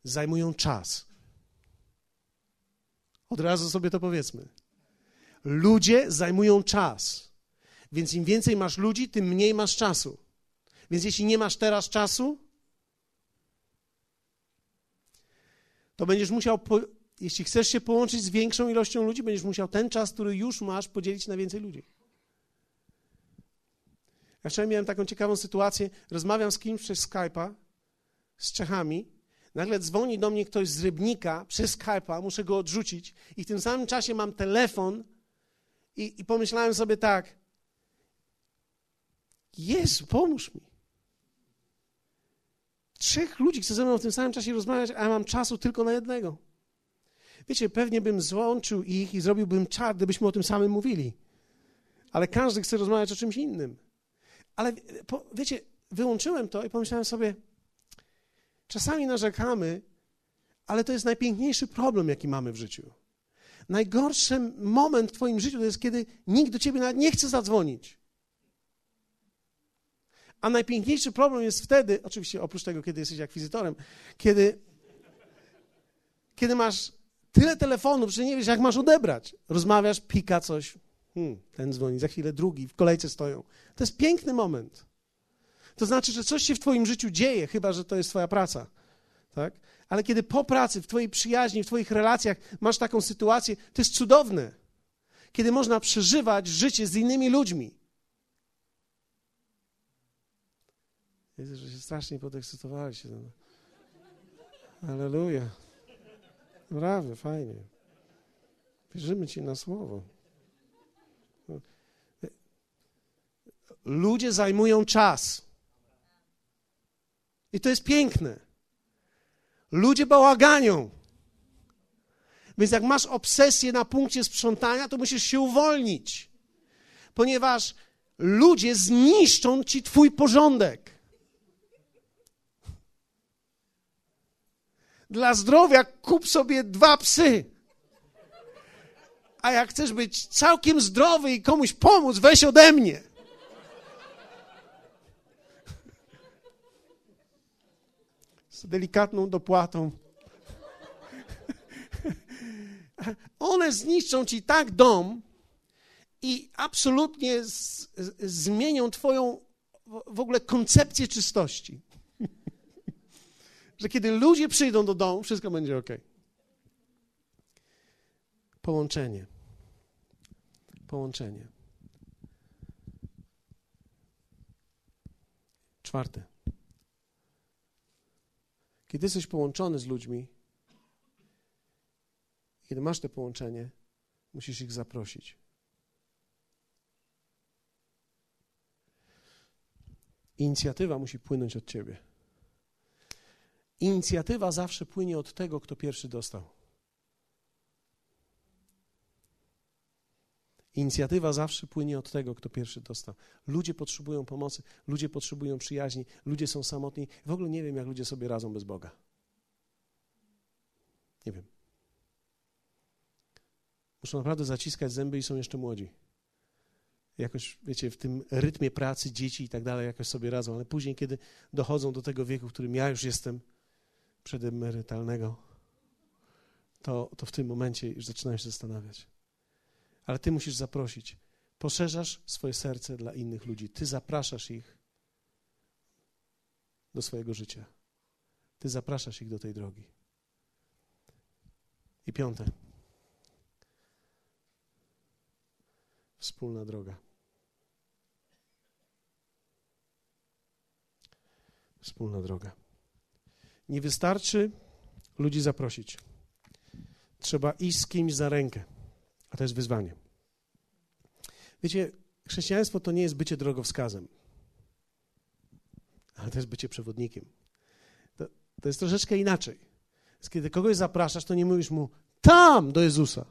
zajmują czas. Od razu sobie to powiedzmy. Ludzie zajmują czas. Więc im więcej masz ludzi, tym mniej masz czasu. Więc jeśli nie masz teraz czasu, to będziesz musiał, po, jeśli chcesz się połączyć z większą ilością ludzi, będziesz musiał ten czas, który już masz, podzielić na więcej ludzi. Ja wczoraj miałem taką ciekawą sytuację. Rozmawiam z kimś przez Skype'a, z Czechami, Nagle dzwoni do mnie ktoś z Rybnika przez Skype'a, muszę go odrzucić i w tym samym czasie mam telefon i, i pomyślałem sobie tak, Jezu, pomóż mi. Trzech ludzi chce ze mną w tym samym czasie rozmawiać, a ja mam czasu tylko na jednego. Wiecie, pewnie bym złączył ich i zrobiłbym czat, gdybyśmy o tym samym mówili. Ale każdy chce rozmawiać o czymś innym. Ale po, wiecie, wyłączyłem to i pomyślałem sobie, czasami narzekamy, ale to jest najpiękniejszy problem, jaki mamy w życiu. Najgorszy moment w Twoim życiu to jest, kiedy nikt do Ciebie nawet nie chce zadzwonić. A najpiękniejszy problem jest wtedy, oczywiście oprócz tego, kiedy jesteś akwizytorem, kiedy, kiedy masz tyle telefonów, że nie wiesz, jak masz odebrać. Rozmawiasz, pika coś, hmm, ten dzwoni, za chwilę drugi, w kolejce stoją. To jest piękny moment. To znaczy, że coś się w Twoim życiu dzieje, chyba że to jest Twoja praca. Tak? Ale kiedy po pracy, w Twojej przyjaźni, w Twoich relacjach masz taką sytuację, to jest cudowne. Kiedy można przeżywać życie z innymi ludźmi. Widzę, że się strasznie podekscytowałeś. Aleluja. Brawo, fajnie. Wierzymy Ci na słowo. Ludzie zajmują czas. I to jest piękne. Ludzie bałaganią. Więc jak masz obsesję na punkcie sprzątania, to musisz się uwolnić. Ponieważ ludzie zniszczą ci twój porządek. Dla zdrowia kup sobie dwa psy. A jak chcesz być całkiem zdrowy i komuś pomóc, weź ode mnie. Z delikatną dopłatą. One zniszczą ci tak dom i absolutnie z, z, zmienią Twoją w ogóle koncepcję czystości że kiedy ludzie przyjdą do domu, wszystko będzie ok. Połączenie. Połączenie. Czwarte. Kiedy jesteś połączony z ludźmi, kiedy masz to połączenie, musisz ich zaprosić. Inicjatywa musi płynąć od ciebie. Inicjatywa zawsze płynie od tego, kto pierwszy dostał. Inicjatywa zawsze płynie od tego, kto pierwszy dostał. Ludzie potrzebują pomocy, ludzie potrzebują przyjaźni, ludzie są samotni. W ogóle nie wiem, jak ludzie sobie radzą bez Boga. Nie wiem. Muszą naprawdę zaciskać zęby i są jeszcze młodzi. Jakoś, wiecie, w tym rytmie pracy, dzieci i tak dalej, jakoś sobie radzą, ale później, kiedy dochodzą do tego wieku, w którym ja już jestem, przedemerytalnego, to, to w tym momencie już zaczynają się zastanawiać. Ale ty musisz zaprosić. Poszerzasz swoje serce dla innych ludzi. Ty zapraszasz ich do swojego życia. Ty zapraszasz ich do tej drogi. I piąte. Wspólna droga. Wspólna droga. Nie wystarczy ludzi zaprosić. Trzeba iść z kimś za rękę, a to jest wyzwanie. Wiecie, chrześcijaństwo to nie jest bycie drogowskazem, ale to jest bycie przewodnikiem. To, to jest troszeczkę inaczej. Więc kiedy kogoś zapraszasz, to nie mówisz mu tam do Jezusa.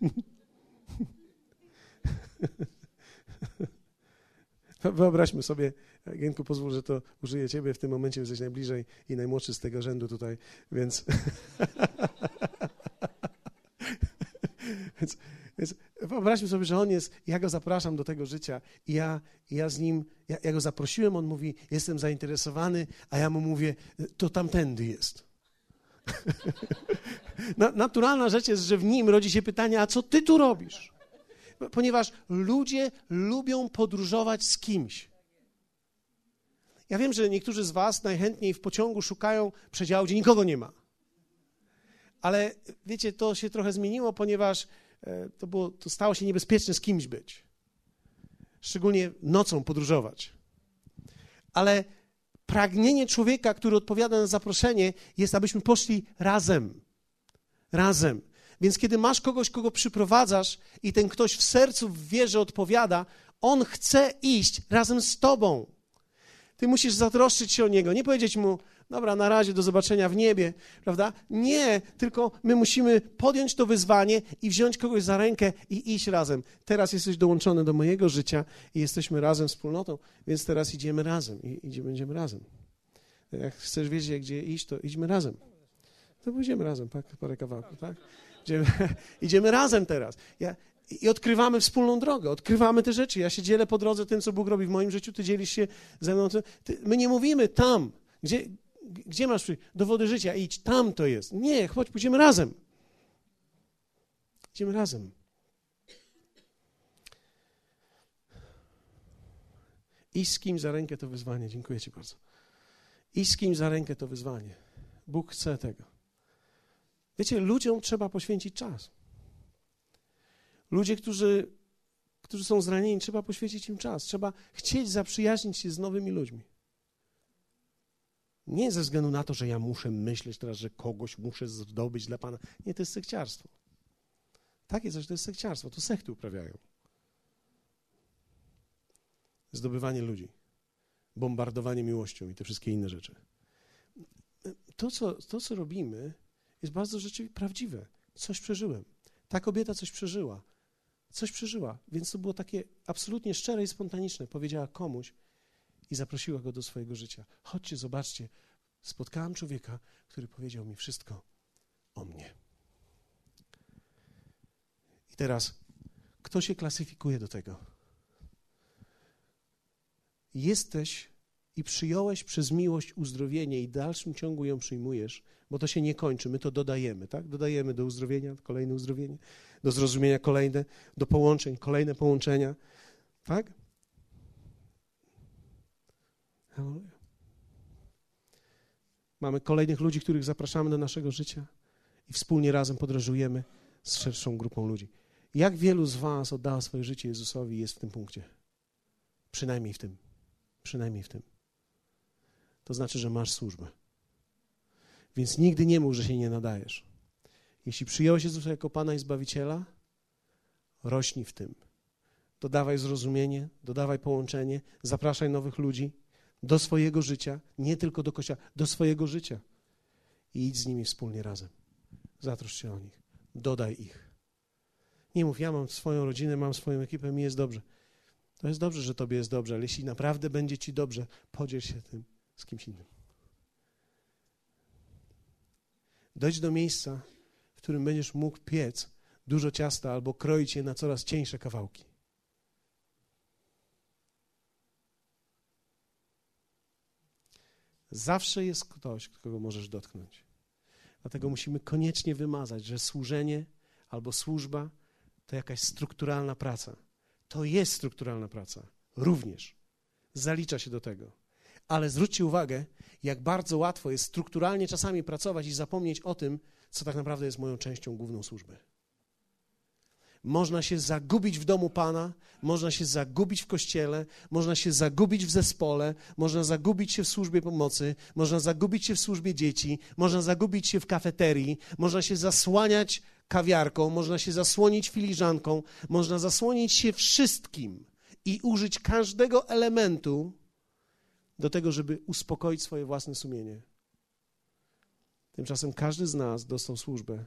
*laughs* Wyobraźmy sobie, Gienku, pozwól, że to użyję ciebie w tym momencie, jesteś najbliżej i najmłodszy z tego rzędu tutaj, więc... *laughs* więc, więc wyobraźmy sobie, że on jest, ja go zapraszam do tego życia i ja, ja z nim, ja, ja go zaprosiłem, on mówi, jestem zainteresowany, a ja mu mówię, to tamtędy jest. *laughs* Naturalna rzecz jest, że w nim rodzi się pytanie, a co ty tu robisz? Ponieważ ludzie lubią podróżować z kimś. Ja wiem, że niektórzy z Was najchętniej w pociągu szukają przedziału, gdzie nikogo nie ma. Ale wiecie, to się trochę zmieniło, ponieważ e, to, było, to stało się niebezpieczne z kimś być. Szczególnie nocą podróżować. Ale pragnienie człowieka, który odpowiada na zaproszenie, jest, abyśmy poszli razem. Razem. Więc kiedy masz kogoś, kogo przyprowadzasz i ten ktoś w sercu, w wierze odpowiada, on chce iść razem z tobą. Ty musisz zatroszczyć się o niego, nie powiedzieć mu, dobra, na razie, do zobaczenia w niebie, prawda? Nie, tylko my musimy podjąć to wyzwanie i wziąć kogoś za rękę i iść razem. Teraz jesteś dołączony do mojego życia i jesteśmy razem wspólnotą, więc teraz idziemy razem i idziemy, będziemy razem. Jak chcesz wiedzieć, gdzie iść, to idźmy razem. To pójdziemy razem, tak? parę kawałków, tak? Idziemy, *laughs* idziemy razem teraz. Ja, i odkrywamy wspólną drogę, odkrywamy te rzeczy. Ja się dzielę po drodze tym, co Bóg robi w moim życiu, ty dzielisz się ze mną. Ty, my nie mówimy tam, gdzie, gdzie masz dowody życia, idź, tam to jest. Nie, chodź, pójdziemy razem. Idziemy razem. I z kim za rękę to wyzwanie. Dziękuję Ci bardzo. I z kim za rękę to wyzwanie. Bóg chce tego. Wiecie, ludziom trzeba poświęcić czas. Ludzie, którzy, którzy są zranieni, trzeba poświęcić im czas. Trzeba chcieć zaprzyjaźnić się z nowymi ludźmi. Nie ze względu na to, że ja muszę myśleć teraz, że kogoś muszę zdobyć dla Pana. Nie, to jest sekciarstwo. Takie coś to jest sekciarstwo. To sekty uprawiają. Zdobywanie ludzi, bombardowanie miłością i te wszystkie inne rzeczy. To, co, to, co robimy, jest bardzo rzeczywiście prawdziwe. Coś przeżyłem. Ta kobieta coś przeżyła. Coś przeżyła, więc to było takie absolutnie szczere i spontaniczne. Powiedziała komuś i zaprosiła go do swojego życia. Chodźcie, zobaczcie. Spotkałam człowieka, który powiedział mi wszystko o mnie. I teraz, kto się klasyfikuje do tego? Jesteś i przyjąłeś przez miłość uzdrowienie i w dalszym ciągu ją przyjmujesz, bo to się nie kończy, my to dodajemy, tak? Dodajemy do uzdrowienia kolejne uzdrowienie, do zrozumienia kolejne, do połączeń kolejne połączenia, tak? Mamy kolejnych ludzi, których zapraszamy do naszego życia i wspólnie razem podróżujemy z szerszą grupą ludzi. Jak wielu z Was oddało swoje życie Jezusowi jest w tym punkcie? Przynajmniej w tym. Przynajmniej w tym. To znaczy, że masz służbę. Więc nigdy nie mów, że się nie nadajesz. Jeśli przyjąłeś Jezusa jako Pana i Zbawiciela, rośnij w tym. Dodawaj zrozumienie, dodawaj połączenie, zapraszaj nowych ludzi do swojego życia, nie tylko do kościoła, do swojego życia. I idź z nimi wspólnie razem. Zatrosz się o nich. Dodaj ich. Nie mów, ja mam swoją rodzinę, mam swoją ekipę, mi jest dobrze. To jest dobrze, że tobie jest dobrze, ale jeśli naprawdę będzie ci dobrze, podziel się tym z kimś innym. Dojdź do miejsca, w którym będziesz mógł piec dużo ciasta albo kroić je na coraz cieńsze kawałki. Zawsze jest ktoś, kogo możesz dotknąć. Dlatego musimy koniecznie wymazać, że służenie albo służba to jakaś strukturalna praca. To jest strukturalna praca. Również. Zalicza się do tego. Ale zwróćcie uwagę, jak bardzo łatwo jest strukturalnie czasami pracować i zapomnieć o tym, co tak naprawdę jest moją częścią główną służby. Można się zagubić w domu Pana, można się zagubić w kościele, można się zagubić w zespole, można zagubić się w służbie pomocy, można zagubić się w służbie dzieci, można zagubić się w kafeterii, można się zasłaniać kawiarką, można się zasłonić filiżanką, można zasłonić się wszystkim i użyć każdego elementu do tego, żeby uspokoić swoje własne sumienie. Tymczasem każdy z nas dostał służbę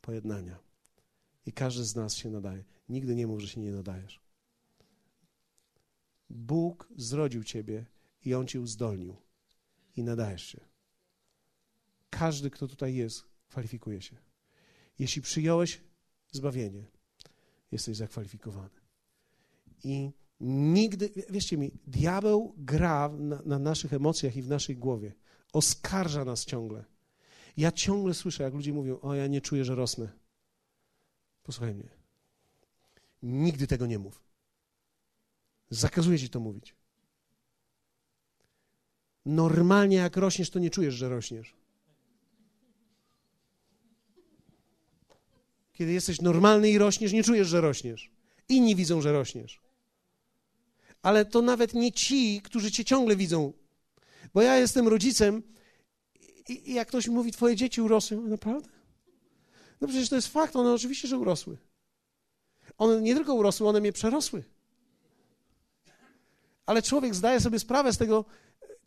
pojednania. I każdy z nas się nadaje. Nigdy nie mów, że się nie nadajesz. Bóg zrodził ciebie i On cię uzdolnił. I nadajesz się. Każdy, kto tutaj jest, kwalifikuje się. Jeśli przyjąłeś zbawienie, jesteś zakwalifikowany. I nigdy, wierzcie mi, diabeł gra na, na naszych emocjach i w naszej głowie. Oskarża nas ciągle. Ja ciągle słyszę, jak ludzie mówią: O, ja nie czuję, że rosnę. Posłuchaj mnie. Nigdy tego nie mów. Zakazuję ci to mówić. Normalnie, jak rośniesz, to nie czujesz, że rośniesz. Kiedy jesteś normalny i rośniesz, nie czujesz, że rośniesz. Inni widzą, że rośniesz. Ale to nawet nie ci, którzy cię ciągle widzą. Bo ja jestem rodzicem i, jak ktoś mówi, twoje dzieci urosły, naprawdę? No przecież to jest fakt, one oczywiście, że urosły. One nie tylko urosły, one mnie przerosły. Ale człowiek zdaje sobie sprawę z tego,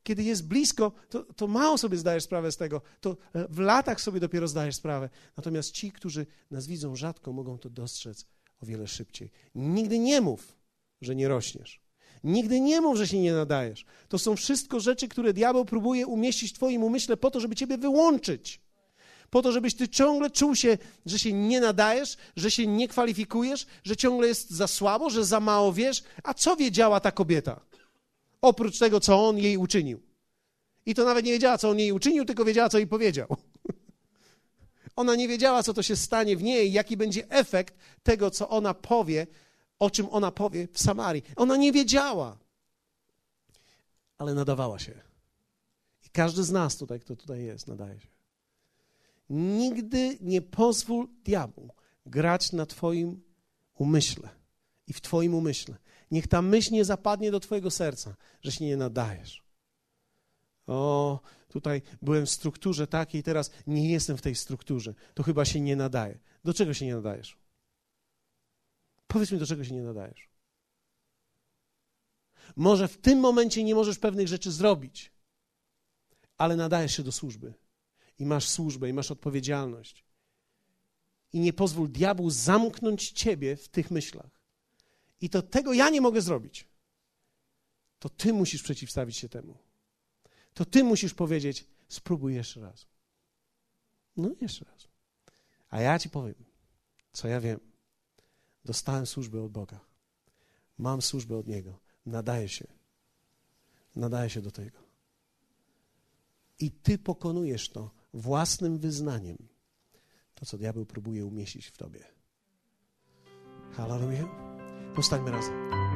kiedy jest blisko, to, to mało sobie zdajesz sprawę z tego. To w latach sobie dopiero zdajesz sprawę. Natomiast ci, którzy nas widzą rzadko, mogą to dostrzec o wiele szybciej. Nigdy nie mów, że nie rośniesz. Nigdy nie mów, że się nie nadajesz. To są wszystko rzeczy, które diabeł próbuje umieścić w Twoim umyśle po to, żeby Ciebie wyłączyć. Po to, żebyś Ty ciągle czuł się, że się nie nadajesz, że się nie kwalifikujesz, że ciągle jest za słabo, że za mało wiesz. A co wiedziała ta kobieta? Oprócz tego, co on jej uczynił. I to nawet nie wiedziała, co on jej uczynił, tylko wiedziała, co jej powiedział. *laughs* Ona nie wiedziała, co to się stanie w niej, jaki będzie efekt tego, co ona powie, o czym ona powie w Samarii. Ona nie wiedziała, ale nadawała się. I każdy z nas tutaj, kto tutaj jest, nadaje się. Nigdy nie pozwól diabłu grać na Twoim umyśle i w Twoim umyśle. Niech ta myśl nie zapadnie do Twojego serca, że się nie nadajesz. O, tutaj byłem w strukturze takiej, teraz nie jestem w tej strukturze. To chyba się nie nadaje. Do czego się nie nadajesz? Powiedz mi, do czego się nie nadajesz. Może w tym momencie nie możesz pewnych rzeczy zrobić, ale nadajesz się do służby. I masz służbę, i masz odpowiedzialność. I nie pozwól diabłu zamknąć ciebie w tych myślach. I to tego ja nie mogę zrobić. To ty musisz przeciwstawić się temu. To ty musisz powiedzieć: spróbuj jeszcze raz. No, jeszcze raz. A ja ci powiem, co ja wiem. Dostałem służbę od Boga. Mam służbę od Niego. Nadaję się. Nadaję się do tego. I ty pokonujesz to własnym wyznaniem. To, co diabeł próbuje umieścić w tobie. Hallelujah. Postańmy razem.